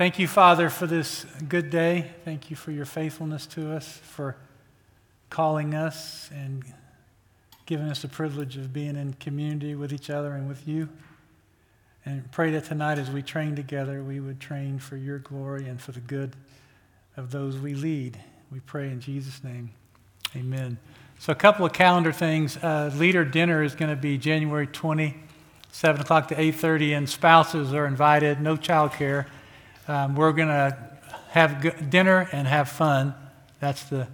Thank you, Father, for this good day. Thank you for your faithfulness to us, for calling us and giving us the privilege of being in community with each other and with you. And pray that tonight, as we train together, we would train for your glory and for the good of those we lead. We pray in Jesus' name. Amen. So, a couple of calendar things. Uh, leader dinner is going to be January 20, 7 o'clock to 8.30, and spouses are invited, no child care. Um, we're going to have dinner and have fun. That's the,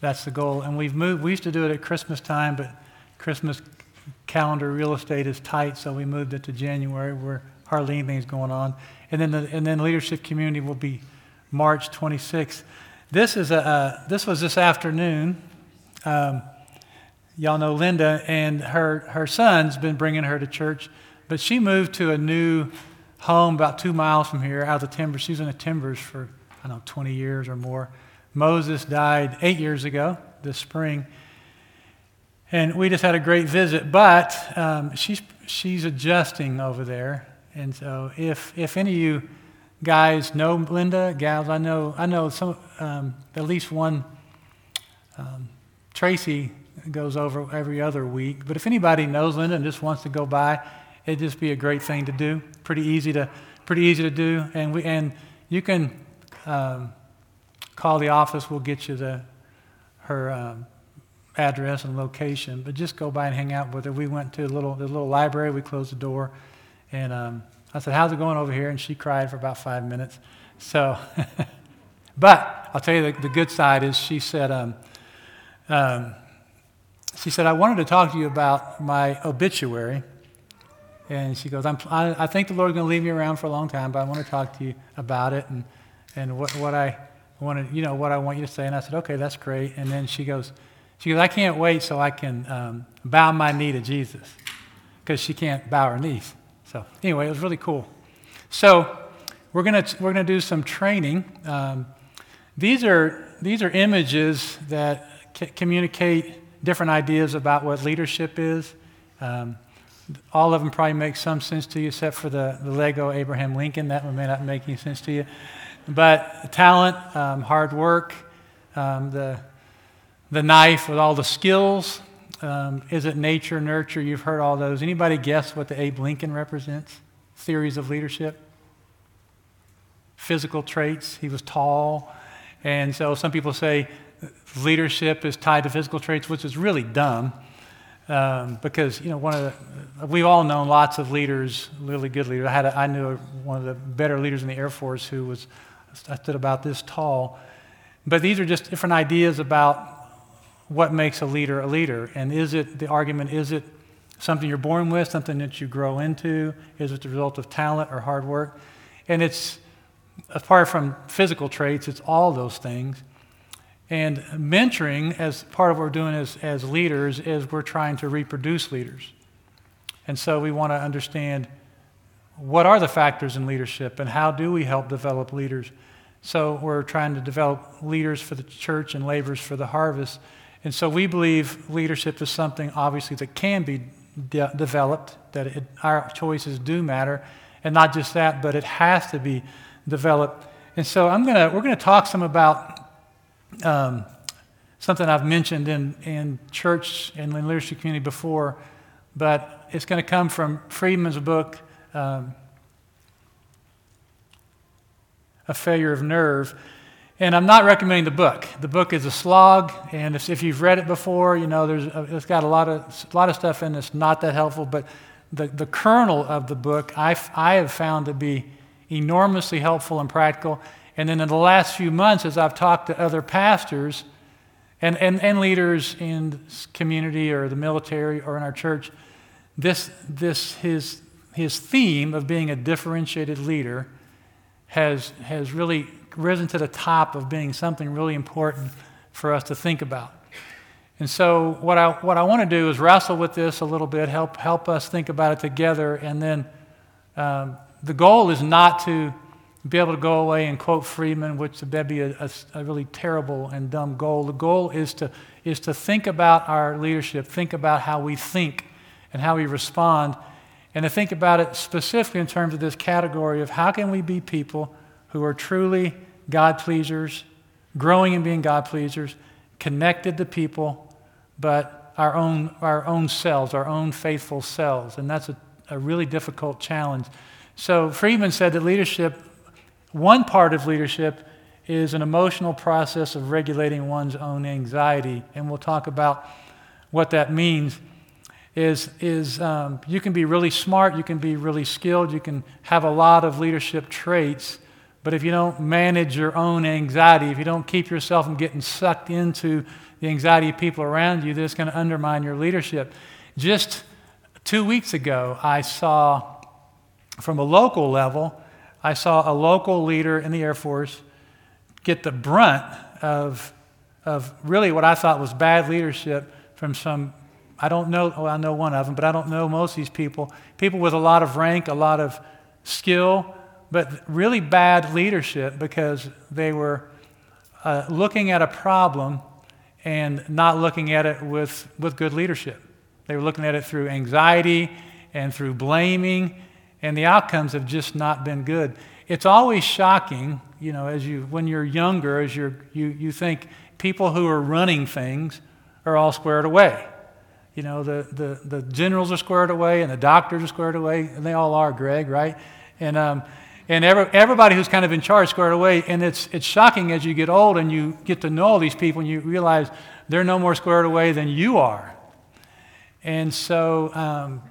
that's the goal. And we've moved, we used to do it at Christmas time, but Christmas calendar real estate is tight, so we moved it to January where hardly anything's going on. And then the and then leadership community will be March 26th. This, is a, uh, this was this afternoon. Um, y'all know Linda, and her, her son's been bringing her to church, but she moved to a new home about two miles from here out of the timbers. She was in the timbers for, I don't know, 20 years or more. Moses died eight years ago this spring. And we just had a great visit, but um, she's, she's adjusting over there. And so if, if any of you guys know Linda, gals, I know, I know some, um, at least one, um, Tracy goes over every other week. But if anybody knows Linda and just wants to go by, it'd just be a great thing to do. Pretty easy to, pretty easy to do. And, we, and you can um, call the office. We'll get you the, her um, address and location. But just go by and hang out with her. We went to a little, the little library. We closed the door. And um, I said, how's it going over here? And she cried for about five minutes. So, but I'll tell you the, the, good side is she said, um, um, she said, I wanted to talk to you about my obituary. And she goes, I, I think the Lord's going to leave me around for a long time, but I want to talk to you about it and, and what, what I wanted, you know, what I want you to say. And I said, okay, that's great. And then she goes, she goes, I can't wait so I can um, bow my knee to Jesus because she can't bow her knees. So anyway, it was really cool. So we're going we're gonna do some training. Um, these, are, these are images that c- communicate different ideas about what leadership is. Um, all of them probably make some sense to you, except for the, the Lego Abraham Lincoln. That one may not make any sense to you. But talent, um, hard work, um, the, the knife with all the skills. Um, is it nature, nurture? You've heard all those. Anybody guess what the Abe Lincoln represents? Theories of leadership? Physical traits. He was tall. And so some people say leadership is tied to physical traits, which is really dumb. Um, because you know one of the, we've all known lots of leaders, really good leaders. I had a, I knew a, one of the better leaders in the Air Force who was I stood about this tall. But these are just different ideas about what makes a leader a leader, and is it the argument? Is it something you're born with, something that you grow into? Is it the result of talent or hard work? And it's apart from physical traits, it's all those things. And mentoring, as part of what we're doing as, as leaders, is we're trying to reproduce leaders. And so we want to understand what are the factors in leadership and how do we help develop leaders. So we're trying to develop leaders for the church and laborers for the harvest. And so we believe leadership is something, obviously, that can be de- developed, that it, our choices do matter. And not just that, but it has to be developed. And so I'm gonna, we're going to talk some about um, something I've mentioned in, in church and in leadership community before, but it's going to come from Friedman's book, um, A Failure of Nerve. And I'm not recommending the book. The book is a slog, and if, if you've read it before, you know there's a, it's got a lot of a lot of stuff in that's not that helpful. But the, the kernel of the book I, I have found to be enormously helpful and practical. And then in the last few months, as I've talked to other pastors and, and, and leaders in community or the military or in our church, this, this his, his theme of being a differentiated leader has, has really risen to the top of being something really important for us to think about. And so, what I, what I want to do is wrestle with this a little bit, help, help us think about it together, and then um, the goal is not to be able to go away and quote Friedman, which would be a, a, a, really terrible and dumb goal. The goal is to, is to think about our leadership, think about how we think and how we respond, and to think about it specifically in terms of this category of how can we be people who are truly God pleasers, growing and being God pleasers, connected to people, but our own, our own selves, our own faithful selves. And that's a, a really difficult challenge. So Friedman said that leadership, one part of leadership, is an emotional process of regulating one's own anxiety. And we'll talk about what that means. Is, is um, you can be really smart, you can be really skilled, you can have a lot of leadership traits, but if you don't manage your own anxiety, if you don't keep yourself from getting sucked into the anxiety of people around you, that's going to undermine your leadership. Just two weeks ago, I saw from a local level, I saw a local leader in the Air Force get the brunt of, of really what I thought was bad leadership from some, I don't know, well, I know one of them, but I don't know most of these people. People with a lot of rank, a lot of skill, but really bad leadership because they were uh, looking at a problem and not looking at it with, with good leadership. They were looking at it through anxiety and through blaming, and the outcomes have just not been good. It's always shocking, you know, as you when you're younger, as you're, you you think people who are running things are all squared away. You know, the, the, the generals are squared away and the doctors are squared away, and they all are, Greg, right? And um, and every, everybody who's kind of in charge squared away. And it's, it's shocking as you get old and you get to know all these people and you realize they're no more squared away than you are. And so, um,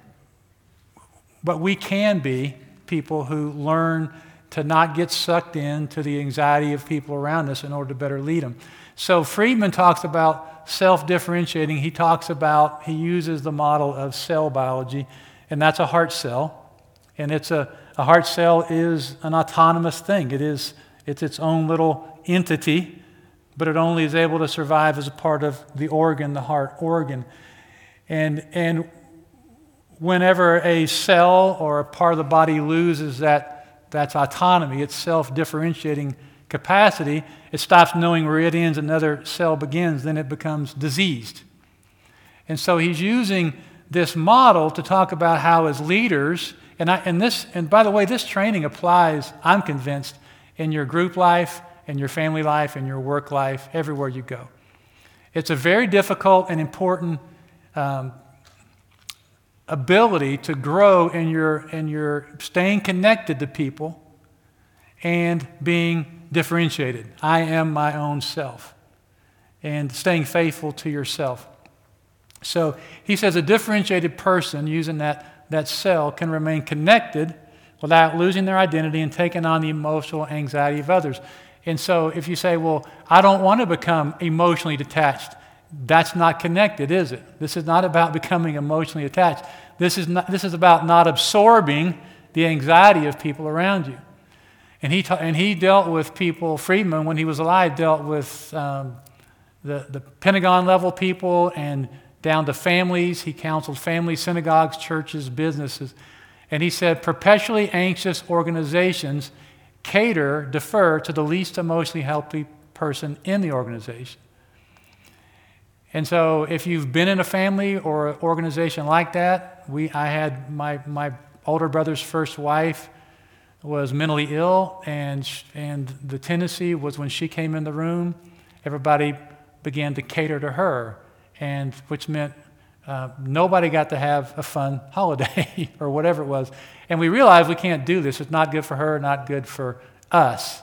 but we can be people who learn to not get sucked into the anxiety of people around us in order to better lead them. So Friedman talks about self differentiating. He talks about, he uses the model of cell biology, and that's a heart cell. And it's a, a heart cell is an autonomous thing. It is, it's its own little entity, but it only is able to survive as a part of the organ, the heart organ. And, and whenever a cell or a part of the body loses that, that's autonomy, its self differentiating capacity, it stops knowing where it ends, another cell begins, then it becomes diseased. And so he's using this model to talk about how, as leaders, and, I, and, this, and by the way, this training applies, I'm convinced, in your group life, in your family life, in your work life, everywhere you go. It's a very difficult and important um, ability to grow in your, in your staying connected to people and being differentiated. I am my own self. And staying faithful to yourself. So he says a differentiated person, using that that cell can remain connected without losing their identity and taking on the emotional anxiety of others. And so if you say, well, I don't want to become emotionally detached, that's not connected, is it? This is not about becoming emotionally attached. This is, not, this is about not absorbing the anxiety of people around you. And he, ta- and he dealt with people, Friedman, when he was alive, dealt with um, the, the Pentagon level people and down to families. He counseled families, synagogues, churches, businesses. And he said, perpetually anxious organizations cater, defer to the least emotionally healthy person in the organization. And so, if you've been in a family or an organization like that, we, I had my, my older brother's first wife was mentally ill, and, and the tendency was when she came in the room, everybody began to cater to her and which meant uh, nobody got to have a fun holiday or whatever it was. And we realized we can't do this. It's not good for her, not good for us.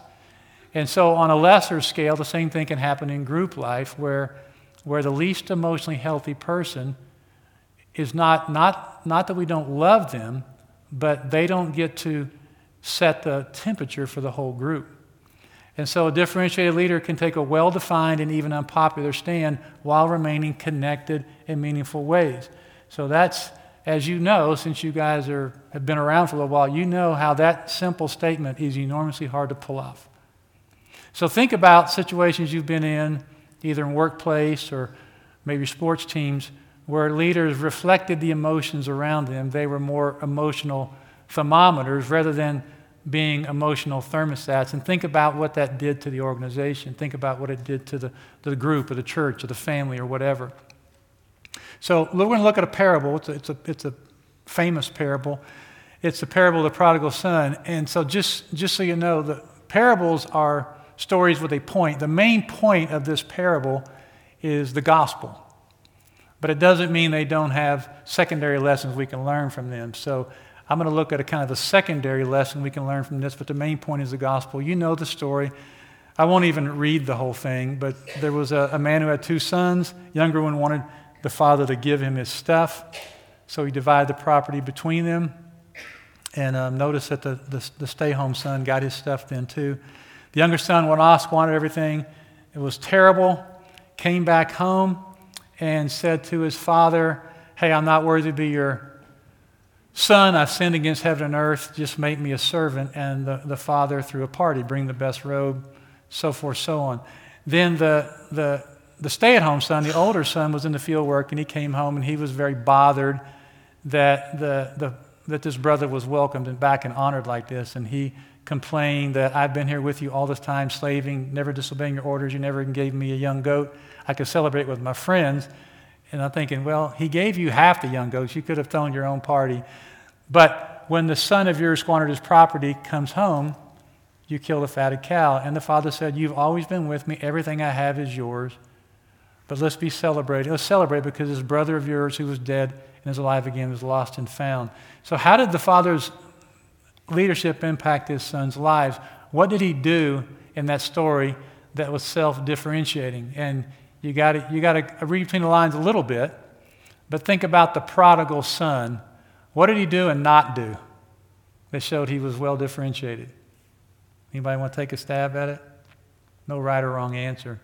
And so, on a lesser scale, the same thing can happen in group life where, where the least emotionally healthy person is not, not, not that we don't love them, but they don't get to set the temperature for the whole group. And so a differentiated leader can take a well defined and even unpopular stand while remaining connected in meaningful ways. So that's, as you know, since you guys are, have been around for a little while, you know how that simple statement is enormously hard to pull off. So think about situations you've been in, either in workplace or maybe sports teams, where leaders reflected the emotions around them. They were more emotional thermometers rather than being emotional thermostats and think about what that did to the organization. Think about what it did to the, the group or the church or the family or whatever. So we're going to look at a parable. It's a, it's a, it's a famous parable. It's the parable of the prodigal son. And so just, just so you know, the parables are stories with a point. The main point of this parable is the gospel. But it doesn't mean they don't have secondary lessons we can learn from them. So I'm going to look at a kind of a secondary lesson we can learn from this, but the main point is the gospel. You know the story. I won't even read the whole thing, but there was a, a man who had two sons. Younger one wanted the father to give him his stuff, so he divided the property between them. And um, notice that the, the, the stay home son got his stuff then too. The younger son went off, squandered everything. It was terrible. Came back home and said to his father, Hey, I'm not worthy to be your son. I've sinned against heaven and earth. Just make me a servant. And the, the father threw a party, bring the best robe, so forth, so on. Then the, the, the stay at home son, the older son, was in the field work and he came home and he was very bothered that, the, the, that this brother was welcomed and back and honored like this. And he complained that I've been here with you all this time, slaving, never disobeying your orders. You never even gave me a young goat. I could celebrate with my friends. And I'm thinking, well, he gave you half the young goats. You could have thrown your own party. But when the son of yours squandered his property comes home, you kill the fatted cow. And the father said, You've always been with me. Everything I have is yours. But let's be celebrating. Let's celebrate because this brother of yours who was dead and is alive again was lost and found. So, how did the father's leadership impact his son's lives? What did he do in that story that was self differentiating? And you got you to read between the lines a little bit, but think about the prodigal son. What did he do and not do that showed he was well differentiated? Anybody want to take a stab at it? No right or wrong answer.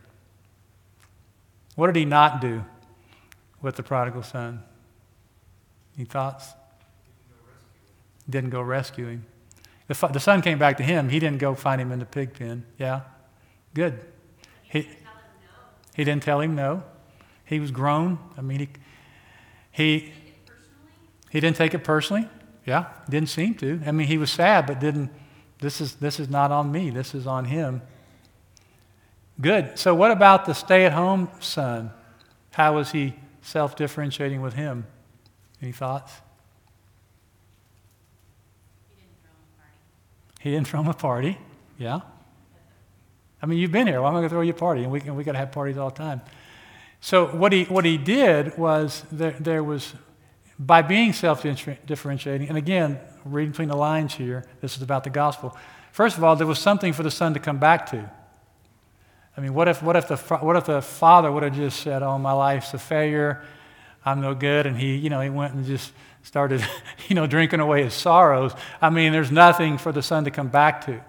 What did he not do with the prodigal son? Any thoughts? Didn't go rescue him. The, the son came back to him. He didn't go find him in the pig pen. Yeah? Good. He, he didn't tell him no. He was grown. I mean, he, he, he didn't take it personally. Yeah, didn't seem to. I mean, he was sad, but didn't, this is, this is not on me, this is on him. Good. So, what about the stay at home son? How was he self differentiating with him? Any thoughts? He throw him a party. Yeah. I mean, you've been here. Why am I going to throw you a party? And we, we got to have parties all the time. So what he, what he did was there, there was, by being self-differentiating, and again, reading between the lines here, this is about the gospel. First of all, there was something for the son to come back to. I mean, what if, what if, the, what if the father would have just said, oh, my life's a failure, I'm no good, and he, you know, he went and just started, you know, drinking away his sorrows. I mean, there's nothing for the son to come back to.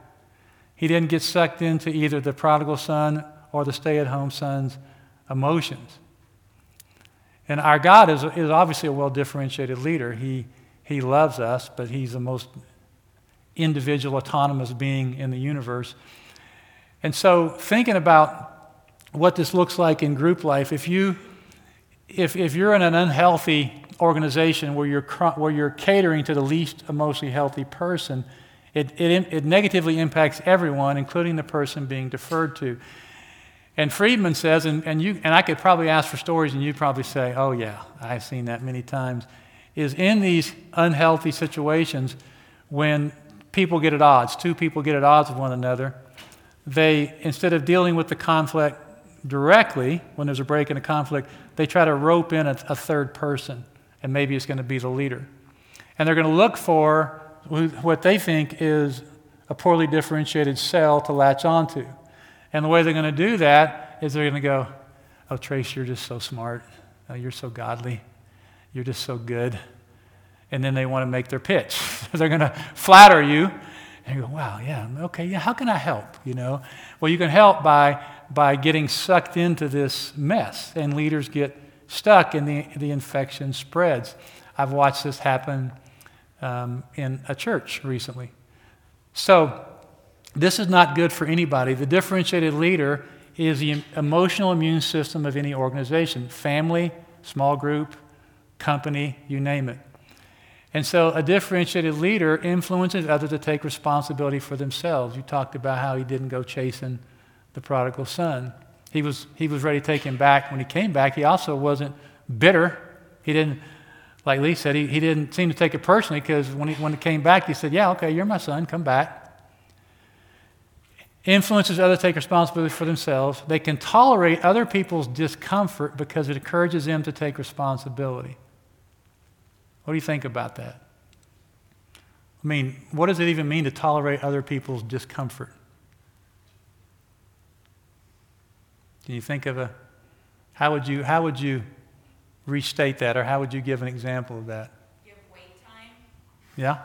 He didn't get sucked into either the prodigal son or the stay at home son's emotions. And our God is, is obviously a well differentiated leader. He, he loves us, but He's the most individual, autonomous being in the universe. And so, thinking about what this looks like in group life, if, you, if, if you're in an unhealthy organization where you're, where you're catering to the least emotionally healthy person, it, it, it negatively impacts everyone, including the person being deferred to. And Friedman says, and, and, you, and I could probably ask for stories, and you'd probably say, oh, yeah, I've seen that many times, is in these unhealthy situations when people get at odds, two people get at odds with one another, they, instead of dealing with the conflict directly, when there's a break in a conflict, they try to rope in a, a third person, and maybe it's going to be the leader. And they're going to look for what they think is a poorly differentiated cell to latch onto. And the way they're going to do that is they're going to go, Oh, Trace, you're just so smart. Oh, you're so godly. You're just so good. And then they want to make their pitch. they're going to flatter you. And you go, wow, yeah, okay, yeah, how can I help? You know? Well, you can help by, by getting sucked into this mess, and leaders get stuck, and the, the infection spreads. I've watched this happen um, in a church recently. So, this is not good for anybody. The differentiated leader is the emotional immune system of any organization family, small group, company, you name it. And so, a differentiated leader influences others to take responsibility for themselves. You talked about how he didn't go chasing the prodigal son. He was, he was ready to take him back. When he came back, he also wasn't bitter. He didn't like Lee said, he, he didn't seem to take it personally because when he, when he came back, he said, Yeah, okay, you're my son, come back. influences others take responsibility for themselves. They can tolerate other people's discomfort because it encourages them to take responsibility. What do you think about that? I mean, what does it even mean to tolerate other people's discomfort? Can you think of a, how would you, how would you restate that, or how would you give an example of that? Give wait time. Yeah?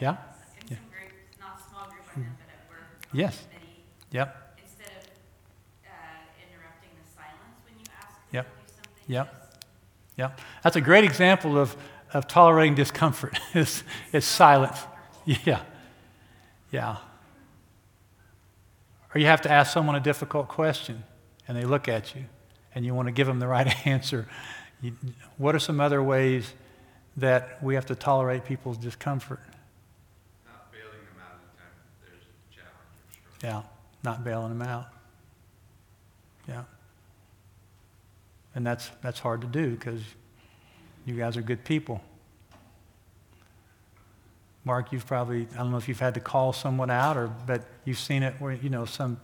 Yeah? In some groups, not small group I know, but at work. on Yes. committee, Yep. Instead of uh, interrupting the silence when you ask them Yep. to do something. Yep. just Yep. That's a great example of, of tolerating discomfort. is, is silence. Yeah. Yeah. Or you have to ask someone a difficult question and they look at you and you want to give them the right answer. You, what are some other ways that we have to tolerate people's discomfort? Not bailing them out at the time there's a challenge or. Yeah, not bailing them out. Yeah. And that's, that's hard to do because you guys are good people. Mark, you've probably, I don't know if you've had to call someone out or, but you've seen it where, you know, some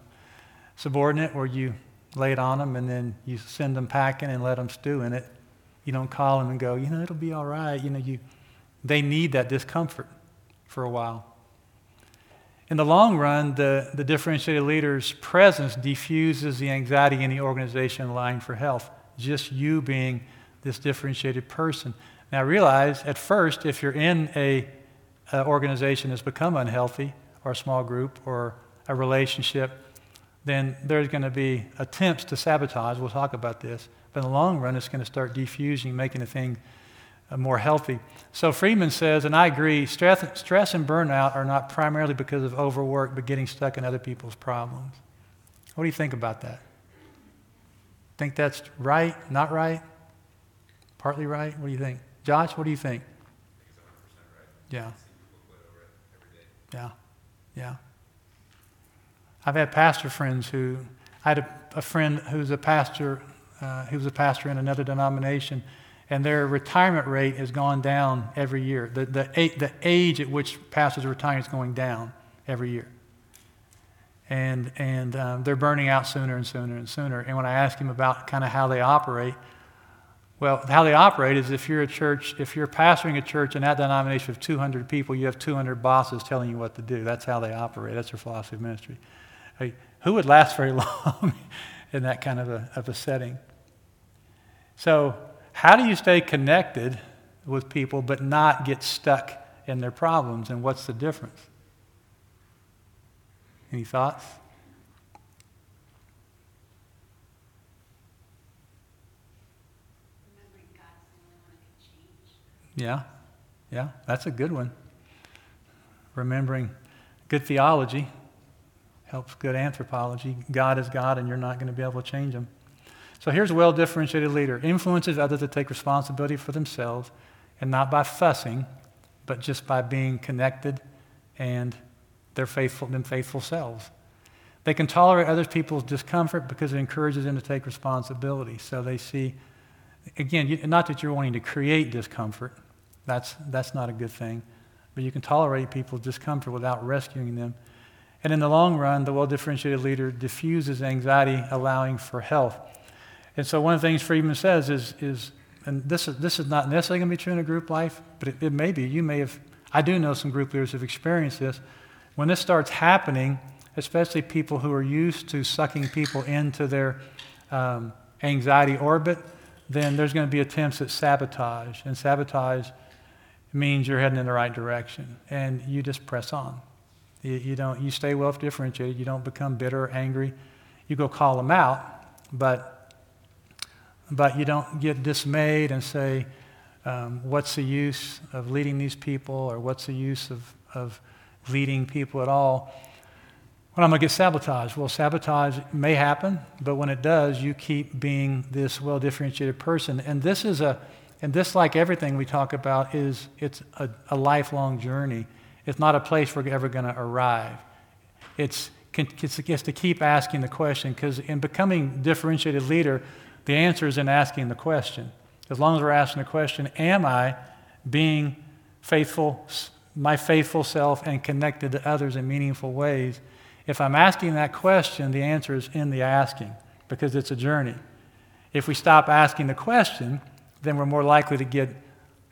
subordinate where you lay it on them and then you send them packing and let them stew in it. You don't call them and go, you know, it'll be all right. You know, you, they need that discomfort for a while. In the long run, the, the differentiated leader's presence diffuses the anxiety in the organization allowing for health. Just you being this differentiated person. Now, realize at first, if you're in a, a organization that's become unhealthy, or a small group, or a relationship, then there's going to be attempts to sabotage. We'll talk about this. But in the long run, it's going to start diffusing, making the thing uh, more healthy. So Friedman says, and I agree, stress, stress and burnout are not primarily because of overwork, but getting stuck in other people's problems. What do you think about that? Think that's right? Not right? Partly right? What do you think? Josh, what do you think? Yeah. Yeah. Yeah. I've had pastor friends who, I had a, a friend who's a pastor, uh, who was a pastor in another denomination, and their retirement rate has gone down every year. The, the, the age at which pastors retiring is going down every year. And, and um, they're burning out sooner and sooner and sooner. And when I ask him about kind of how they operate, well, how they operate is if you're a church, if you're pastoring a church in that denomination of 200 people, you have 200 bosses telling you what to do. That's how they operate. That's their philosophy of ministry. Hey, who would last very long in that kind of a, of a setting? So, how do you stay connected with people but not get stuck in their problems? And what's the difference? Any thoughts? Yeah, yeah, that's a good one. Remembering good theology helps good anthropology. God is God, and you're not going to be able to change him. So here's a well differentiated leader influences others to take responsibility for themselves, and not by fussing, but just by being connected and their faithful, them faithful selves. They can tolerate other people's discomfort because it encourages them to take responsibility. So they see, again, not that you're wanting to create discomfort, that's, that's not a good thing, but you can tolerate people's discomfort without rescuing them. And in the long run, the well differentiated leader diffuses anxiety, allowing for health. And so, one of the things Friedman says is, is and this is, this is not necessarily going to be true in a group life, but it, it may be. You may have, I do know some group leaders have experienced this. When this starts happening, especially people who are used to sucking people into their um, anxiety orbit, then there's going to be attempts at sabotage. And sabotage means you're heading in the right direction, and you just press on. You, you don't. You stay well differentiated. You don't become bitter or angry. You go call them out, but but you don't get dismayed and say, um, "What's the use of leading these people?" or "What's the use of of leading people at all?" When I'm going to get sabotaged. Well, sabotage may happen, but when it does, you keep being this well differentiated person. And this is a, and this, like everything we talk about, is it's a, a lifelong journey. It's not a place we're ever going to arrive. It's, it's, it's to keep asking the question, because in becoming differentiated leader, the answer is in asking the question. As long as we're asking the question, am I being faithful, my faithful self, and connected to others in meaningful ways? If I'm asking that question, the answer is in the asking because it's a journey. If we stop asking the question, then we're more likely to get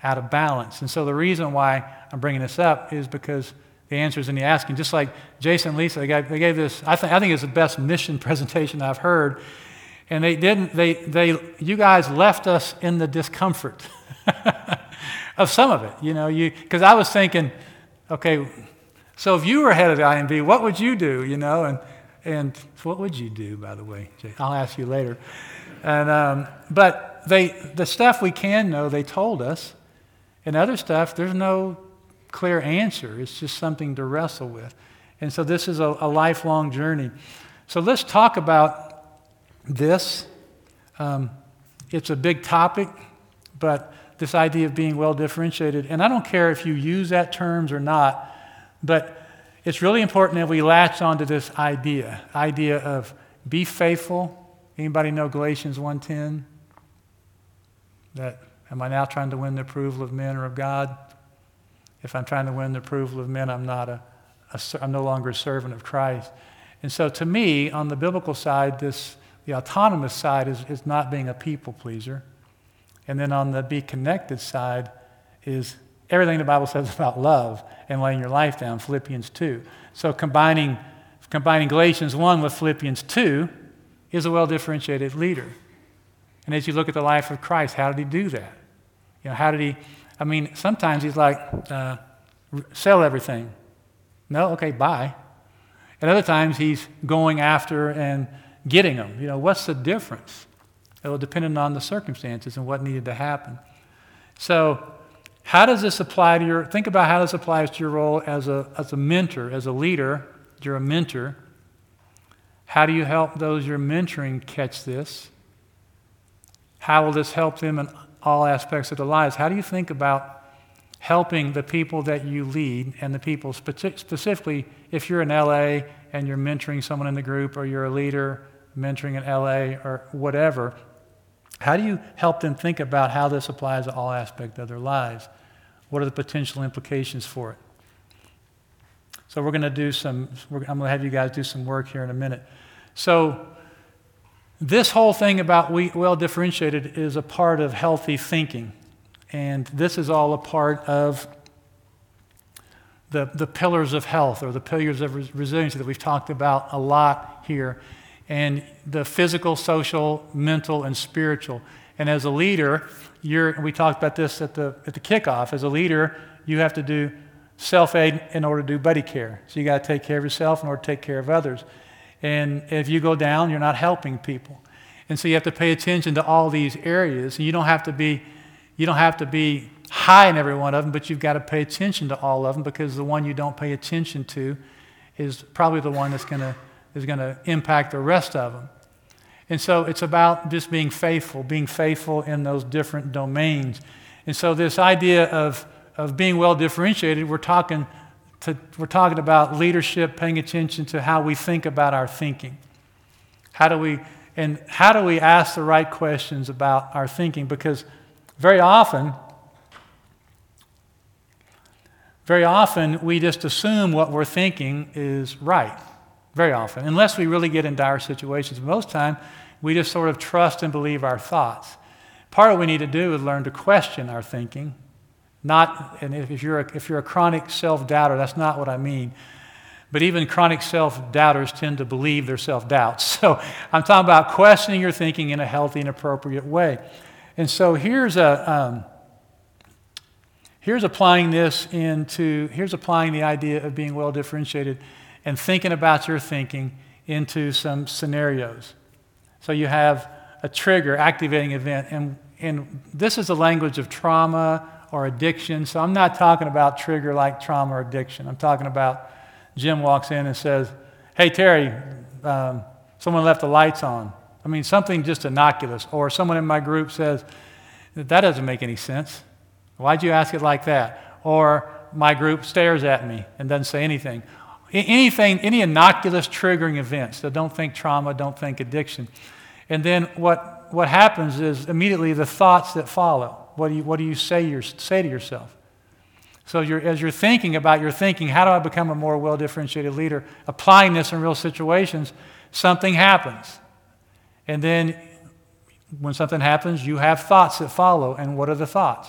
out of balance. And so the reason why I'm bringing this up is because the answer is in the asking. Just like Jason and Lisa, they gave, they gave this, I, th- I think it's the best mission presentation I've heard. And they didn't, they, they, you guys left us in the discomfort of some of it, you know, you, because I was thinking, okay, so if you were head of the IMB, what would you do, you know, and, and what would you do, by the way? Jay? I'll ask you later. And, um, but they, the stuff we can know, they told us, and other stuff, there's no clear answer. It's just something to wrestle with. And so this is a, a lifelong journey. So let's talk about this. Um, it's a big topic, but this idea of being well differentiated, and I don't care if you use that terms or not, but it's really important that we latch onto this idea, idea of be faithful. Anybody know Galatians 1:10? That am I now trying to win the approval of men or of God? If I'm trying to win the approval of men, I'm not a, a I'm no longer a servant of Christ. And so to me, on the biblical side, this the autonomous side is, is not being a people pleaser. And then on the be connected side is everything the Bible says about love and laying your life down, Philippians 2. So combining, combining Galatians 1 with Philippians 2 is a well differentiated leader. And as you look at the life of Christ, how did he do that? You know, how did he? I mean, sometimes he's like, uh, sell everything. No, okay, buy. And other times he's going after and getting them. You know, what's the difference? It will depend on the circumstances and what needed to happen. So, how does this apply to your, think about how this applies to your role as a, as a mentor, as a leader. You're a mentor. How do you help those you're mentoring catch this? How will this help them in all aspects of their lives? How do you think about helping the people that you lead and the people, specifically if you're in LA and you're mentoring someone in the group or you're a leader mentoring in LA or whatever, how do you help them think about how this applies to all aspects of their lives? What are the potential implications for it? So we're going to do some, I'm going to have you guys do some work here in a minute. So this whole thing about well differentiated is a part of healthy thinking. And this is all a part of the, the pillars of health or the pillars of resiliency that we've talked about a lot here and the physical, social, mental, and spiritual. And as a leader, you're, we talked about this at the, at the kickoff. As a leader, you have to do self aid in order to do buddy care. So you got to take care of yourself in order to take care of others. And if you go down, you're not helping people. And so you have to pay attention to all these areas. And you don't have to be, you don't have to be high in every one of them, but you've got to pay attention to all of them because the one you don't pay attention to is probably the one that's going to is going to impact the rest of them. And so it's about just being faithful, being faithful in those different domains. And so this idea of, of being well differentiated, we're talking, to, we're talking about leadership, paying attention to how we think about our thinking. How do we, and how do we ask the right questions about our thinking? Because very often, very often we just assume what we're thinking is right very often, unless we really get in dire situations. Most time, we just sort of trust and believe our thoughts. Part of what we need to do is learn to question our thinking. Not, and if you're a, if you're a chronic self doubter, that's not what I mean. But even chronic self doubters tend to believe their self doubts. So I'm talking about questioning your thinking in a healthy and appropriate way. And so here's a. Um, here's applying this into here's applying the idea of being well differentiated and thinking about your thinking into some scenarios. So you have a trigger, activating event, and, and this is the language of trauma or addiction. So I'm not talking about trigger like trauma or addiction. I'm talking about Jim walks in and says, Hey, Terry, um, someone left the lights on. I mean, something just innocuous. Or someone in my group says, That doesn't make any sense. Why'd you ask it like that? Or my group stares at me and doesn't say anything. Anything, any innocuous triggering events. So don't think trauma, don't think addiction. And then what, what happens is immediately the thoughts that follow. What do you, what do you say, your, say to yourself? So you're, as you're thinking about your thinking, how do I become a more well differentiated leader? Applying this in real situations, something happens. And then when something happens, you have thoughts that follow. And what are the thoughts?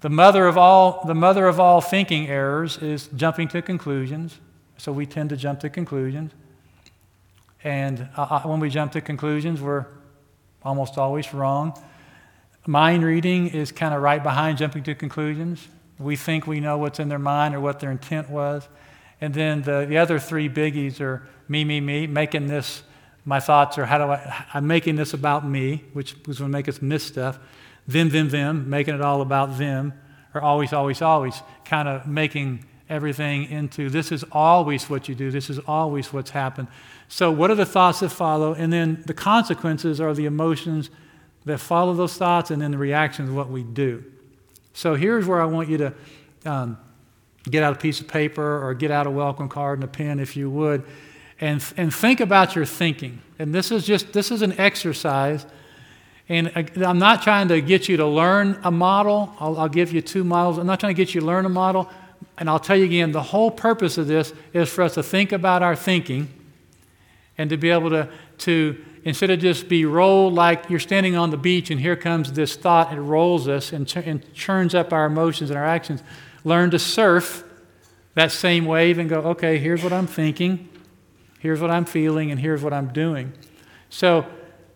The mother of all, the mother of all thinking errors is jumping to conclusions. So we tend to jump to conclusions. And uh, uh when we jump to conclusions, we're almost always wrong. Mind reading is kind of right behind jumping to conclusions. We think we know what's in their mind or what their intent was. And then the, the other three biggies are me, me, me, making this my thoughts or how do I, I'm making this about me, which was going to make us miss stuff. Them, them, them, making it all about them, or always, always, always, kind of making everything into this is always what you do, this is always what's happened. So, what are the thoughts that follow? And then the consequences are the emotions that follow those thoughts, and then the reactions of what we do. So, here's where I want you to um, get out a piece of paper or get out a welcome card and a pen, if you would, and, and think about your thinking. And this is just this is an exercise. And I'm not trying to get you to learn a model. I'll, I'll give you two models. I'm not trying to get you to learn a model. And I'll tell you again, the whole purpose of this is for us to think about our thinking and to be able to, to instead of just be rolled like you're standing on the beach and here comes this thought, it rolls us and, ch- and churns up our emotions and our actions. Learn to surf that same wave and go, okay, here's what I'm thinking, here's what I'm feeling, and here's what I'm doing. So,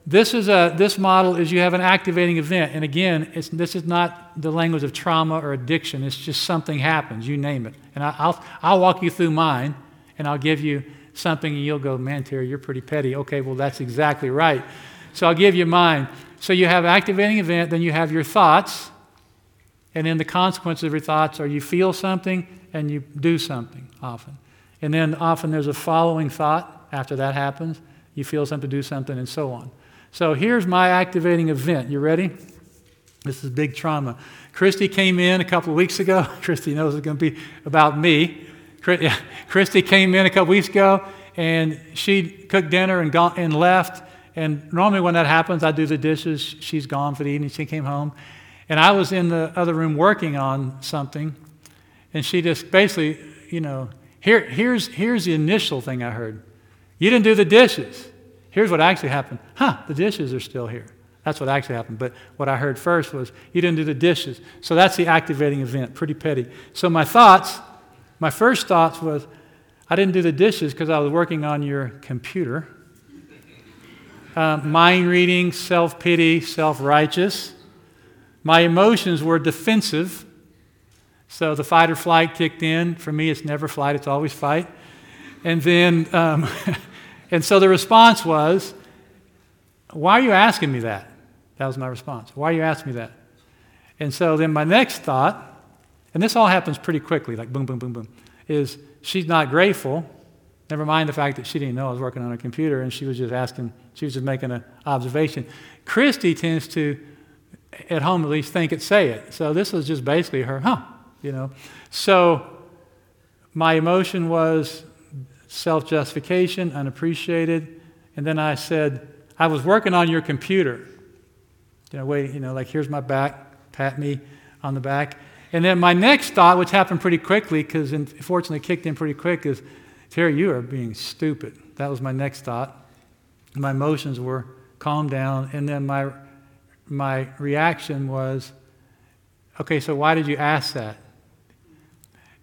this, is a, this model is you have an activating event. And again, this is not the language of trauma or addiction. It's just something happens, you name it. And I, will I'll walk you through mine, and I'll give you something and you'll go, man, Terry, you're pretty petty. Okay, well, that's exactly right. So I'll give you mine. So you have activating event, then you have your thoughts, and then the consequences of your thoughts are you feel something and you do something often. And then often there's a following thought after that happens. You feel something, do something, and so on. So here's my activating event. You ready? This is big trauma. Christy came in a couple of weeks ago. Christy knows it's going to be about me. Christy came in a couple weeks ago and she cooked dinner and, gone, and left. And normally, when that happens, I do the dishes. She's gone for the evening. She came home. And I was in the other room working on something. And she just basically, you know, here, here's, here's the initial thing I heard You didn't do the dishes. Here's what actually happened. Huh, the dishes are still here. That's what actually happened. But what I heard first was, You didn't do the dishes. So that's the activating event. Pretty petty. So my thoughts my first thoughts was, I didn't do the dishes because I was working on your computer. Uh, mind reading, self pity, self righteous. My emotions were defensive. So the fight or flight kicked in. For me, it's never flight, it's always fight. And then, um, and so the response was, Why are you asking me that? That was my response. Why are you asking me that? And so then my next thought and this all happens pretty quickly, like boom, boom, boom, boom, is she's not grateful. Never mind the fact that she didn't know I was working on a computer and she was just asking, she was just making an observation. Christy tends to, at home at least, think it, say it. So this was just basically her, huh, you know. So my emotion was self justification, unappreciated. And then I said, I was working on your computer. You know, wait, you know, like here's my back, pat me on the back. And then my next thought, which happened pretty quickly, because unfortunately kicked in pretty quick, is, Terry, you are being stupid. That was my next thought. My emotions were calmed down. And then my, my reaction was, okay, so why did you ask that?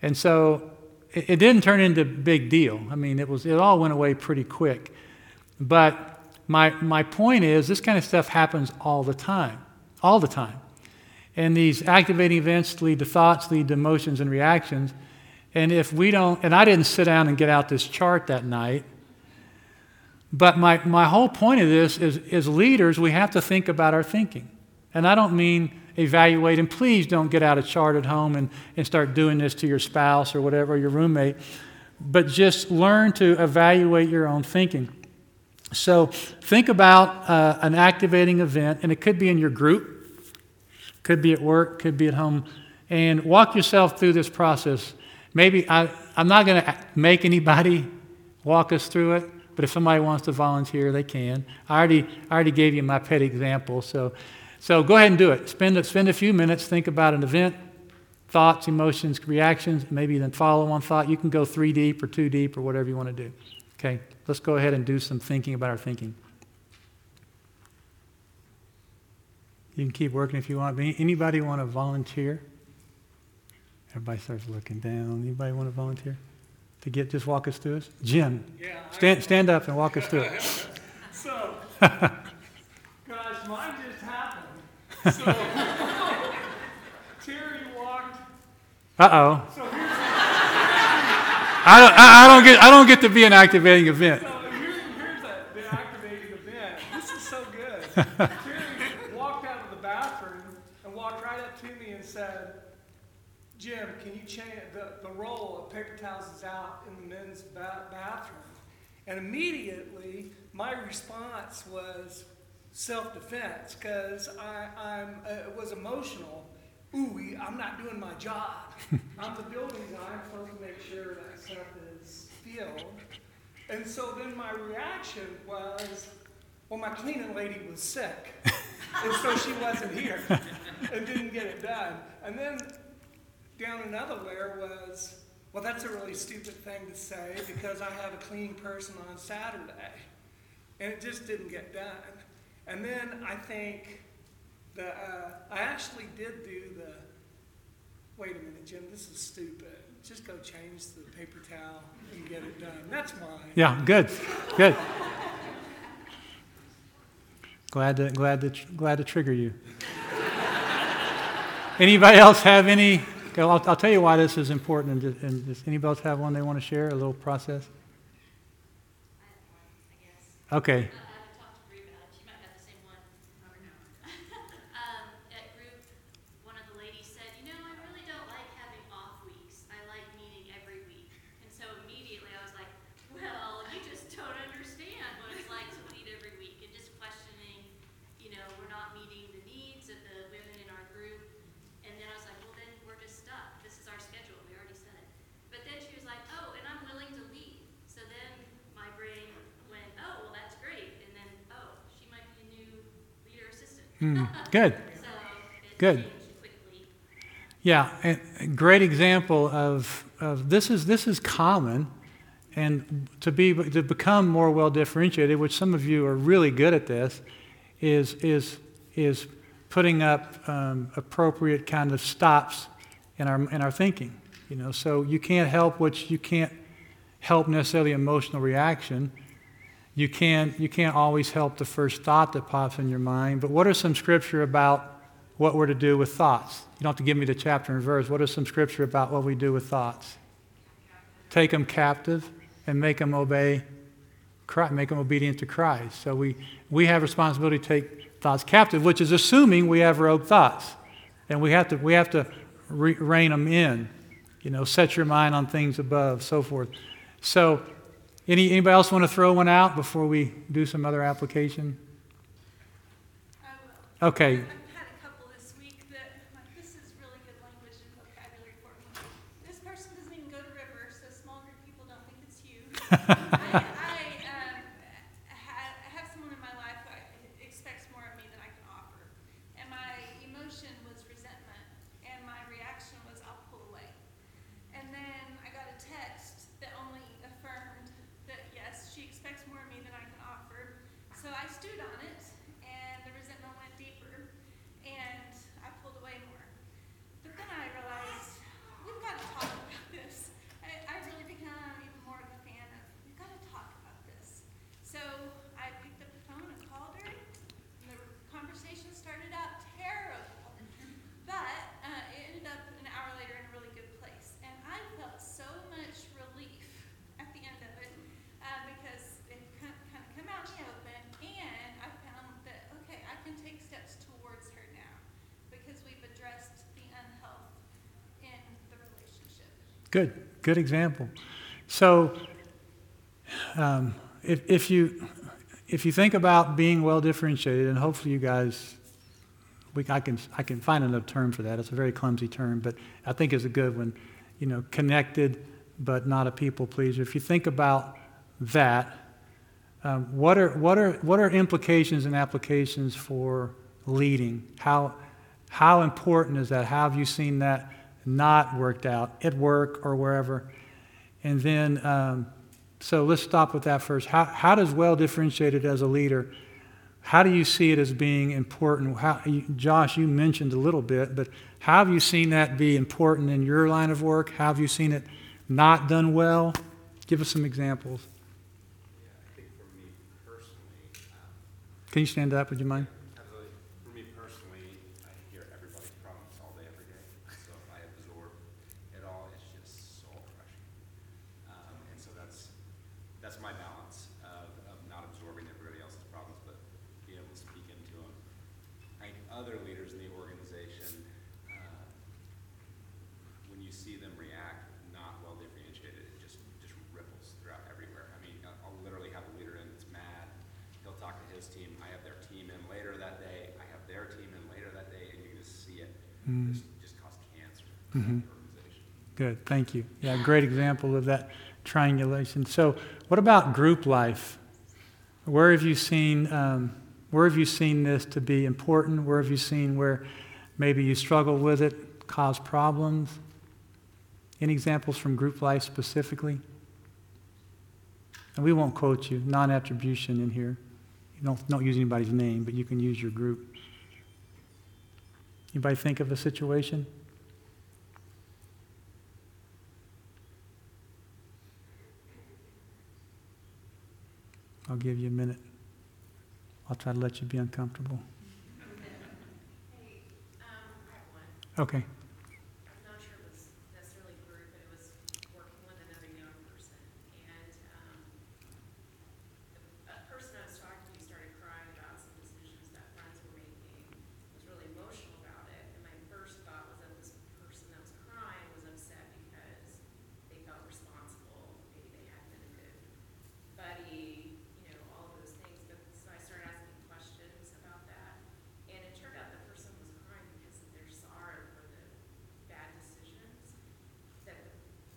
And so it, it didn't turn into a big deal. I mean, it, was, it all went away pretty quick. But my, my point is, this kind of stuff happens all the time. All the time. And these activating events lead to thoughts, lead to emotions and reactions. And if we don't, and I didn't sit down and get out this chart that night, but my, my whole point of this is, as leaders, we have to think about our thinking. And I don't mean evaluate, and please don't get out a chart at home and, and start doing this to your spouse or whatever, your roommate, but just learn to evaluate your own thinking. So think about uh, an activating event, and it could be in your group, could be at work, could be at home, and walk yourself through this process. Maybe I, I'm not going to make anybody walk us through it, but if somebody wants to volunteer, they can. I already, I already gave you my pet example, so, so go ahead and do it. Spend, spend a few minutes, think about an event, thoughts, emotions, reactions, maybe then follow on thought. You can go three deep or two deep or whatever you want to do. Okay, let's go ahead and do some thinking about our thinking. You can keep working if you want. But Anybody want to volunteer? Everybody starts looking down. Anybody want to volunteer to get just walk us through us? Jim, Yeah. I- stand stand up and walk us through it. So, gosh, mine just happened. So, Terry walked. Uh oh. So here's I don't, I I don't get I don't get to be an activating event. so here, here's the, the activating event. This is so good. Terry walked out of the bathroom and walked right up to me and said, "Jim, can you change the, the roll of paper towels is out in the men's ba- bathroom?" And immediately, my response was self-defense because I I'm, uh, was emotional. Ooh, I'm not doing my job. I'm the building guy. I'm supposed to make sure that stuff is filled. And so then my reaction was, well, my cleaning lady was sick. and so she wasn't here and didn't get it done. And then down another layer was, well, that's a really stupid thing to say because I have a clean person on Saturday. And it just didn't get done. And then I think the, uh, I actually did do the, wait a minute, Jim, this is stupid. Just go change the paper towel and get it done. That's mine. Yeah, good, good. Glad to glad to glad to trigger you. Anybody else have any? Okay, I'll, I'll tell you why this is important. And, and does anybody else have one they want to share? A little process. Okay. Uh, I haven't talked to Bree about it, she might have the same one. Never know. Um, at group, one of the ladies said, you know, I really don't like having off weeks. I like meeting every week. And so immediately I was like, well, you just don't understand what it's like to meet every week. And just questioning, you know, we're not meeting the needs of the women in our group. And then I was like, well, then we're just stuck. This is our schedule. We already said it. But then she was like, oh, and I'm willing to lead. So then my brain went, oh, well, that's great. And then, oh, she might be a new leader Hmm, good. Good. Yeah, a great example of, of this is this is common, and to be to become more well differentiated, which some of you are really good at this, is is is putting up um, appropriate kind of stops in our in our thinking. You know, so you can't help what you can't help necessarily emotional reaction. You can't you can't always help the first thought that pops in your mind. But what are some scripture about what we're to do with thoughts. You don't have to give me the chapter and verse. What is some scripture about what we do with thoughts? Take them captive and make them obey Christ, make them obedient to Christ. So we, we have responsibility to take thoughts captive, which is assuming we have rogue thoughts. And we have to, we have to re- rein them in. You know, set your mind on things above, so forth. So, any, anybody else want to throw one out before we do some other application? Okay, I've had this week that, I'm like, this is really good language and vocabulary for me. This person doesn't even go to River, so small group people don't think it's you. I, I, um, ha- I have someone in my life who I- expects more of me than I can offer. And my emotion was resentment, and my reaction was I'll pull away. And then I got a text that only affirmed that, yes, she expects more of me than I can offer. So I stewed on it, and the resentment went deeper, and I pulled away more. But then I realized, we've got to talk about this. I, I really become even more of a fan of, we've got to talk about this. So I picked up the phone and called her, and the conversation started out terrible. But uh, it ended up an hour later in a really good place. And I felt so much relief at the end of it uh, because it kind of, kind of come out in the open. And I found that, okay, I can take steps towards her now because we've addressed the unhealth in the relationship. Good, good example. So, um, if, if you if you think about being well differentiated, and hopefully you guys, we, I can I can find another term for that. It's a very clumsy term, but I think it's a good one. You know, connected, but not a people pleaser. If you think about that, um, what are what are what are implications and applications for leading? How how important is that? How have you seen that not worked out at work or wherever. And then, um, so let's stop with that first. How, how does well differentiated as a leader, how do you see it as being important? How, you, Josh, you mentioned a little bit, but how have you seen that be important in your line of work? How have you seen it not done well? Give us some examples. Yeah, I think for me personally, um, Can you stand up? Would you mind? absolutely, for me personally, I hear everybody's problems all day, every day. So if I absorb it all, it's just soul crushing. Um, and so that's, that's my balance of, of not absorbing everybody else's problems, but be able to speak into them. I think other leaders in the organization, uh, when you see them react not well differentiated, it just, just ripples throughout everywhere. I mean, I'll- I'll literally have a leader in that's mad, he'll talk to his team, I have their team in later that day, I have their team in later that day, and you can just Mm. Mhm. Good, thank you. Yeah, great example of that triangulation. So, what about group life? Where have you seen um, where have you seen this to be important? Where have you seen where maybe you struggle with it, cause problems? Any examples from group life specifically? And we won't quote you, non-attribution in here. You don't don't use anybody's name, but you can use your group. Anybody think of a situation? I'll give you a minute. I'll try to let you be uncomfortable. Hey, um, I have one. Okay. I'm not sure it was necessarily group, but it was working with another young person. And, um, the- a person I was talking to started crying about some decisions that friends were making, was really emotional about it. And my first thought was that this person that was crying was upset because they felt responsible. Maybe they hadn't been a good buddy, you know, all of those things. But, so I started asking questions about that. And it turned out the person was crying because of their sorrow for the bad decisions that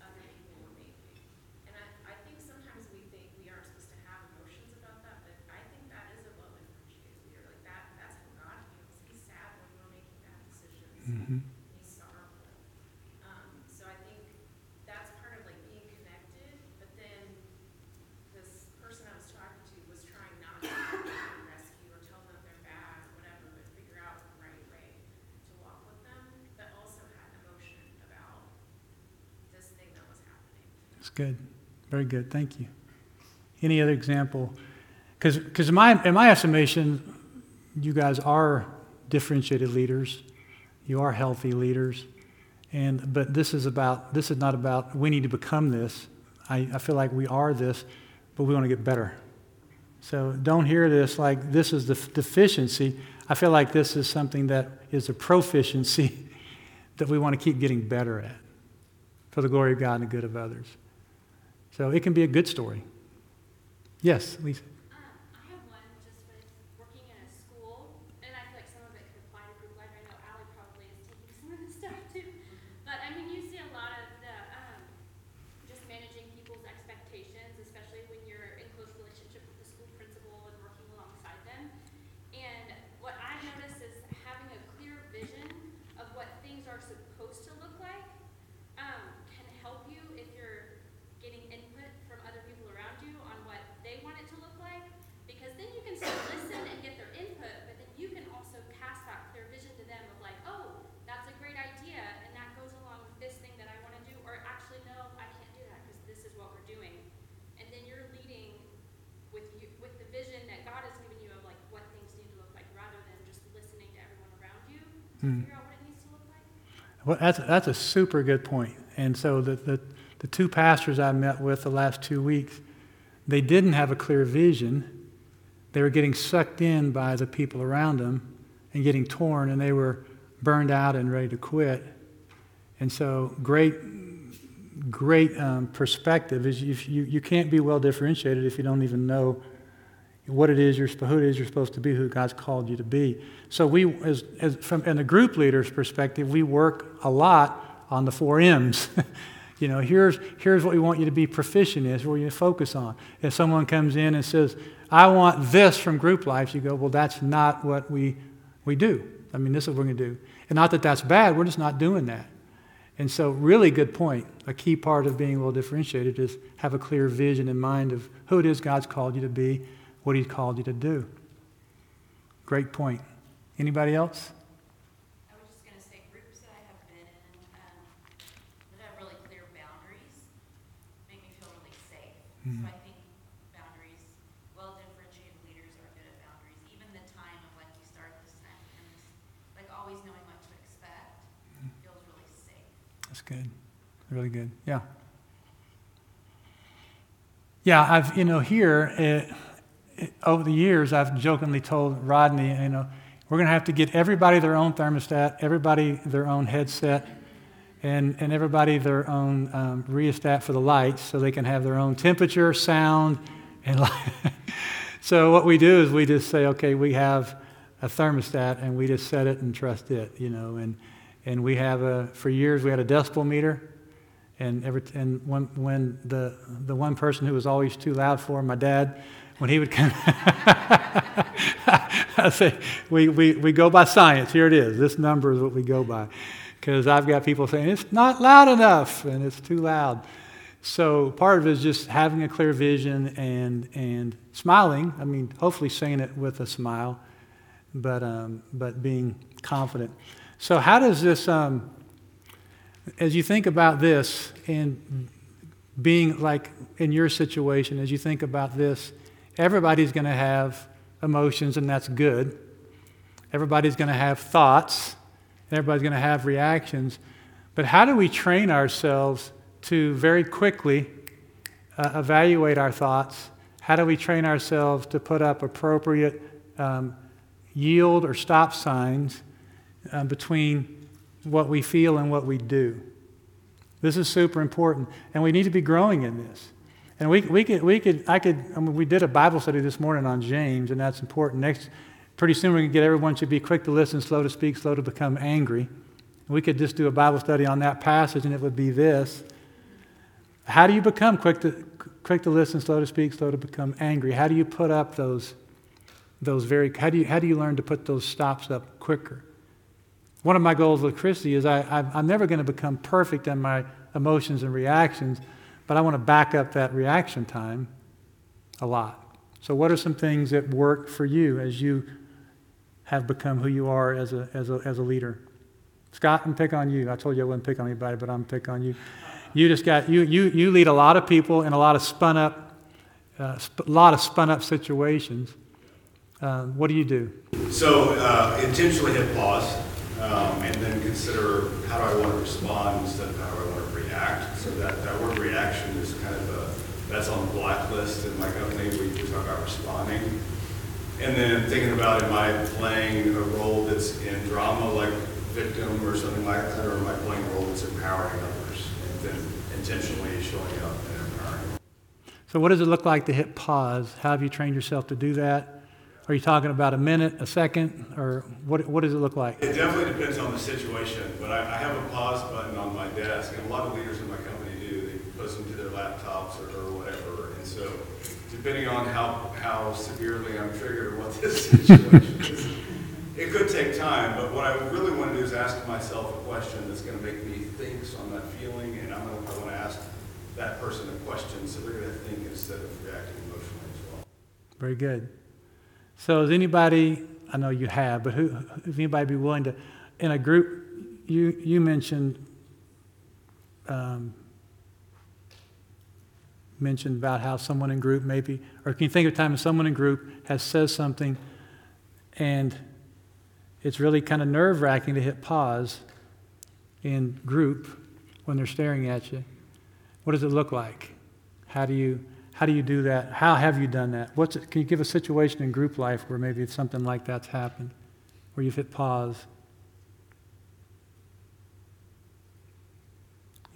other people were making. And I, I think sometimes we think we aren't supposed to have emotions about that, but I think that is a well differentiated leader. Like that, that's how God feels. He's sad when we're making bad decisions. hmm He's sorrowful. Um, so I think that's part of like being connected, but then this person I was talking to was trying not to rescue or tell them they're bad or whatever, but figure out the right way to walk with them, but also had emotion about this thing that was happening. Mm-hmm. That's good. Very good. Thank you. Any other example? Because in my, in my estimation, you guys are differentiated leaders. You are healthy leaders. And, but this is about, this is not about, we need to become this. I, I feel like we are this, but we want to get better. So don't hear this like this is the f- deficiency. I feel like this is something that is a proficiency that we want to keep getting better at for the glory of God and the good of others. So it can be a good story. Yes, Lisa. Um, I have one just with working in a school, and I feel like some of it could apply to group life. I know Allie probably is taking some of this stuff too. But I mean, you see a lot of the, um, just managing people's expectations, especially when you're in close relationship with the school principal and working alongside them. And what I notice is having a clear vision of what things are supposed to look like, um, can help you if you're getting input from other people around you on what they want it to look like. Because then you can still listen and get their input, but then you can also pass that clear vision to them of like, oh, that's a great idea, and that goes along with this thing that I want to do, or actually, no, I can't do that because this is what we're doing. And then you're leading with you, with the vision that God has given you of like what things need to look like, rather than just listening to everyone around you to Hmm. figure out what it needs to look like. Well, that's, that's a super good point. And so the, the, the two pastors I met with the last two weeks, they didn't have a clear vision. They were getting sucked in by the people around them and getting torn, and they were burned out and ready to quit. And so, great, great um, perspective is if you, you can't be well differentiated if you don't even know what it is you're who it is you're supposed to be, who God's called you to be. So we, as, as from in the group leader's perspective, we work a lot on the four M's. you know, here's here's what we want you to be proficient in. Is what you focus on. If someone comes in and says, "I want this from group life," you go, "Well, that's not what we we do. I mean, this is what we're going to do." And not that that's bad. We're just not doing that. And so, really good point. A key part of being well differentiated is have a clear vision in mind of who it is God's called you to be, what He's called you to do. Great point. Anybody else? I was just gonna say, groups that I have been in, um, that have really clear boundaries, make me feel really safe. So I think boundaries, well-differentiated leaders are good at boundaries, even the time of like, you start this time, and this, like, always knowing what to expect, feels really safe. That's good. Really good. Yeah. Yeah, I've, you know, here, it, over the years, I've jokingly told Rodney, you know, we're going to have to get everybody their own thermostat, everybody their own headset, and, and everybody their own um, rheostat for the lights so they can have their own temperature, sound, and light. so what we do is we just say, okay, we have a thermostat and we just set it and trust it, you know, and, and we have a, for years we had a decibel meter and every, and when, when the, the one person who was always too loud for my dad, when he would come, I say, we, we, we go by science. Here it is. This number is what we go by. Because I've got people saying, it's not loud enough and it's too loud. So part of it is just having a clear vision and, and smiling. I mean, hopefully saying it with a smile, but, um, but being confident. So, how does this, um, as you think about this and being like in your situation, as you think about this, everybody's going to have emotions, and that's good. Everybody's going to have thoughts, and everybody's going to have reactions. But how do we train ourselves to very quickly uh, evaluate our thoughts? How do we train ourselves to put up appropriate um, yield or stop signs uh, between what we feel and what we do? This is super important, and we need to be growing in this. And we, we could, we could, I could, I mean, we did a Bible study this morning on James, and that's important. Next, pretty soon we can get everyone should be quick to listen, slow to speak, slow to become angry. We could just do a Bible study on that passage, and it would be this. How do you become quick to, quick to listen, slow to speak, slow to become angry? How do you put up those, those very, how do you, how do you learn to put those stops up quicker? One of my goals with Christy is I, I'm never going to become perfect in my emotions and reactions, but I want to back up that reaction time a lot. So, what are some things that work for you as you have become who you are as a, as a, as a leader? Scott, I'm pick on you. I told you I wouldn't pick on anybody, but I'm pick on you. You just got you you you lead a lot of people in a lot of spun up, uh, sp- lot of spun up situations. Um, what do you do? So uh, intentionally hit pause um, and then consider how do I want to respond instead of how do I want to react. So that, that word reaction is kind of a, that's on the blacklist in my company. We, we talk about responding. And then thinking about am I playing a role that's in drama like victim or something like that, or am I playing a role that's empowering others and then intentionally showing up and empowering So, what does it look like to hit pause? How have you trained yourself to do that? Are you talking about a minute, a second, or what, what does it look like? It definitely depends on the situation, but I, I have a pause button on my desk, and a lot of leaders in my company They to their laptops or, or whatever, and so depending on how, how severely I'm triggered or what this situation is, it could take time, but what I really want to do is ask myself a question that's going to make me think, so I'm not feeling, and I'm going to, I want to ask that person a question, so they're going to think instead of reacting emotionally as well. Very good. So, is anybody, I know you have, but who, if anybody be willing to, in a group, you, you mentioned, um, mentioned about how someone in group maybe, or can you think of a time when someone in group has says something and it's really kind of nerve wracking to hit pause in group when they're staring at you? What does it look like? How do you, how do you do that? How have you done that? What's it, can you give a situation in group life where maybe it's something like that's happened, where you've hit pause?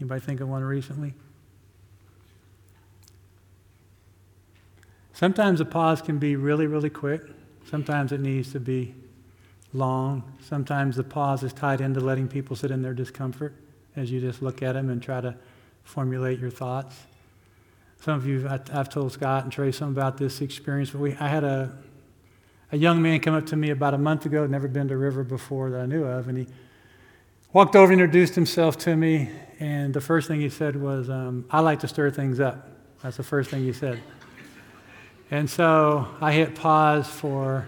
Anybody think of one recently? Sometimes a pause can be really, really quick. Sometimes it needs to be long. Sometimes the pause is tied into letting people sit in their discomfort as you just look at them and try to formulate your thoughts. Some of you, I, I've told Scott and Trey some about this experience, but we, I had a, a young man come up to me about a month ago, never been to River before that I knew of, and he walked over, introduced himself to me, and the first thing he said was, um, I like to stir things up. That's the first thing he said. And so I hit pause for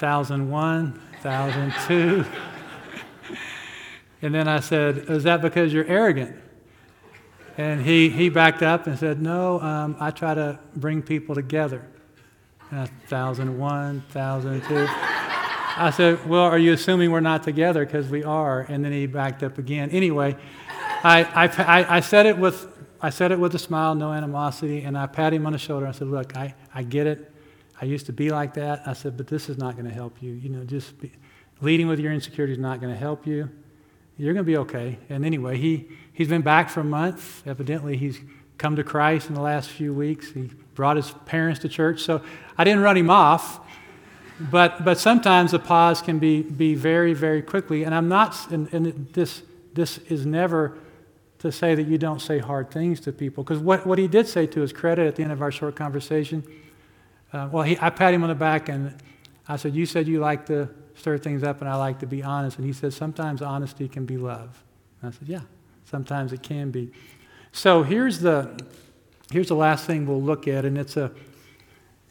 1001, 1002. and then I said, Is that because you're arrogant? And he, he backed up and said, No, um, I try to bring people together. And I, 1001, 1002. I said, Well, are you assuming we're not together? Because we are. And then he backed up again. Anyway, I, I, I, I, said it with, I said it with a smile, no animosity, and I pat him on the shoulder. I said, Look, I, I get it. I used to be like that. I said, But this is not going to help you. You know, just be, leading with your insecurity is not going to help you. You're going to be okay. And anyway, he, he's been back for a month. Evidently, he's come to Christ in the last few weeks. He brought his parents to church. So I didn't run him off. But, but sometimes the pause can be, be very, very quickly. And I'm not, and, and this, this is never to say that you don't say hard things to people. Because what, what he did say to his credit at the end of our short conversation, uh, well, he, I pat him on the back and I said, You said you like to stir things up and I like to be honest. And he said, Sometimes honesty can be love. And I said, Yeah, sometimes it can be. So here's the, here's the last thing we'll look at, and it's a,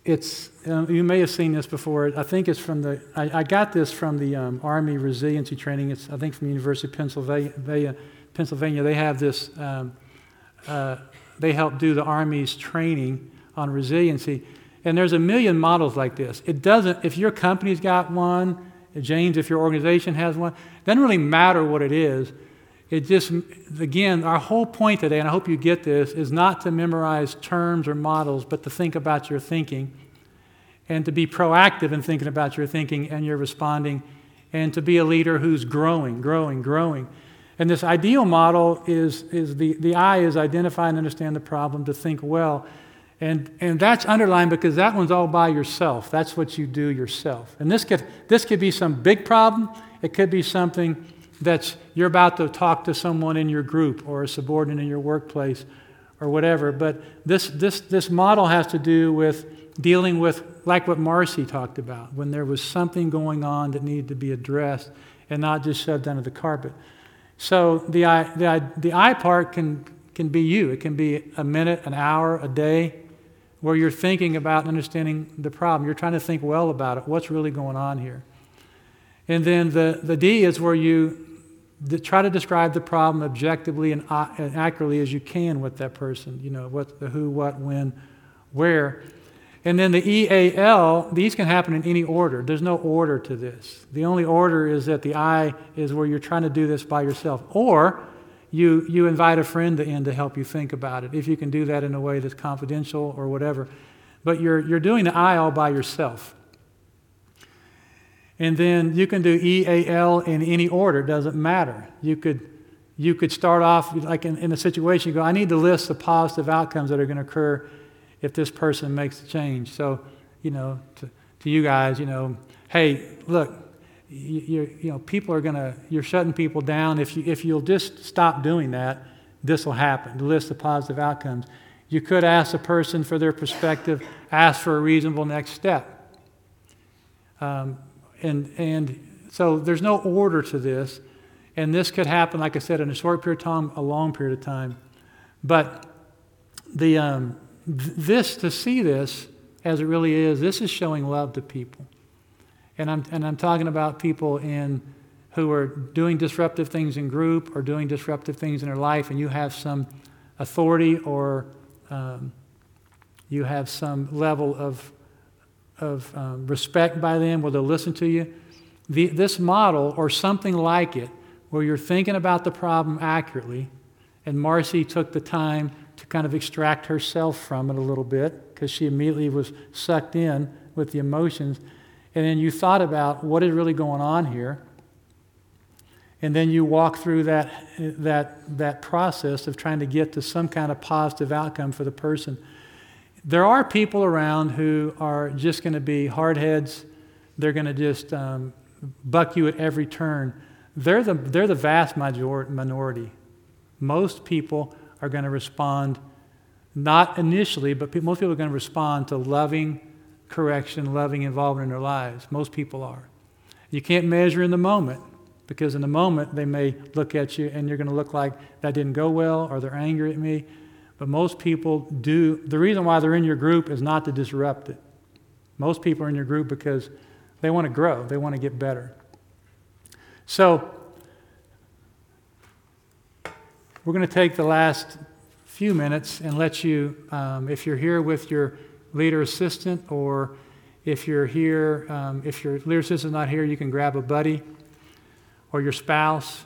it's, um, you may have seen this before. I think it's from the, I, I got this from the um, Army Resiliency Training. It's, I think, from the University of Pennsylvania. Pennsylvania. They have this, um, uh, they help do the Army's training on resiliency. And there's a million models like this. It doesn't, if your company's got one, James, if your organization has one, doesn't really matter what it is. It just, again, our whole point today, and I hope you get this, is not to memorize terms or models, but to think about your thinking and to be proactive in thinking about your thinking and your responding and to be a leader who's growing, growing, growing. And this ideal model is, is the, the I is identify and understand the problem, to think well. And, and that's underlined because that one's all by yourself. That's what you do yourself. And this could, this could be some big problem. It could be something that's you're about to talk to someone in your group or a subordinate in your workplace or whatever. But this, this, this model has to do with dealing with, like what Marcy talked about, when there was something going on that needed to be addressed and not just shoved under the carpet. So the I, the, the I part can, can be you. It can be a minute, an hour, a day, where you're thinking about understanding the problem. You're trying to think well about it. What's really going on here? And then the, the D is where you try to describe the problem objectively and, uh, and, accurately as you can with that person. You know, what, the who, what, when, where. And then the EAL, these can happen in any order. There's no order to this. The only order is that the I is where you're trying to do this by yourself. Or you, you invite a friend in to help you think about it, if you can do that in a way that's confidential or whatever. But you're, you're doing the I all by yourself. And then you can do EAL in any order, doesn't matter. You could, you could start off, like in, in a situation, you go, I need to list the positive outcomes that are going to occur if this person makes a change. So, you know, to, to you guys, you know, hey, look, you, you know, people are going to, you're shutting people down. If, you, if you'll just stop doing that, this will happen. To list the positive outcomes. You could ask a person for their perspective, ask for a reasonable next step. Um, and, and so there's no order to this. And this could happen, like I said, in a short period of time, a long period of time. But the, um, this, to see this as it really is, this is showing love to people. And I'm, and I'm talking about people in, who are doing disruptive things in group or doing disruptive things in their life, and you have some authority or um, you have some level of of um, respect by them, where they'll listen to you. The, this model, or something like it, where you're thinking about the problem accurately, and Marcy took the time to kind of extract herself from it a little bit, because she immediately was sucked in with the emotions. And then you thought about what is really going on here. And then you walk through that, that, that process of trying to get to some kind of positive outcome for the person. There are people around who are just going to be hardheads. They're going to just um, buck you at every turn. They're the, they're the vast major- minority. Most people are going to respond, not initially, but most people are going to respond to loving correction, loving involvement in their lives. Most people are. You can't measure in the moment because in the moment they may look at you and you're going to look like that didn't go well or they're angry at me. But most people do, the reason why they're in your group is not to disrupt it. Most people are in your group because they want to grow, they want to get better. So, we're going to take the last few minutes and let you, um, if you're here with your leader assistant, or if you're here, um, if your leader assistant's not here, you can grab a buddy or your spouse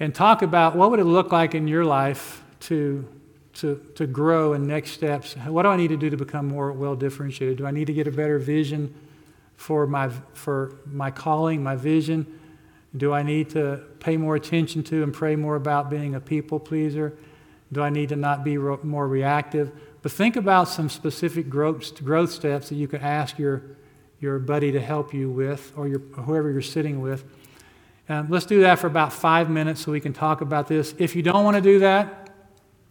and talk about what would it look like in your life to, to, to grow in next steps. What do I need to do to become more well differentiated? Do I need to get a better vision for my, for my calling, my vision? Do I need to pay more attention to and pray more about being a people pleaser? Do I need to not be ro- more reactive? But think about some specific growth, growth steps that you could ask your, your buddy to help you with or your, whoever you're sitting with. Um, let's do that for about five minutes so we can talk about this. If you don't want to do that,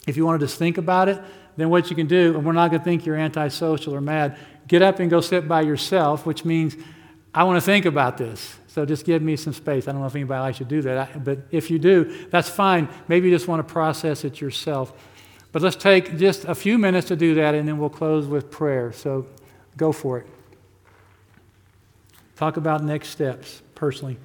if you want to just think about it, then what you can do, and we're not going to think you're antisocial or mad, get up and go sit by yourself, which means I want to think about this. So just give me some space. I don't know if anybody likes to do that, but if you do, that's fine. Maybe you just want to process it yourself. But let's take just a few minutes to do that, and then we'll close with prayer. So go for it. Talk about next steps personally.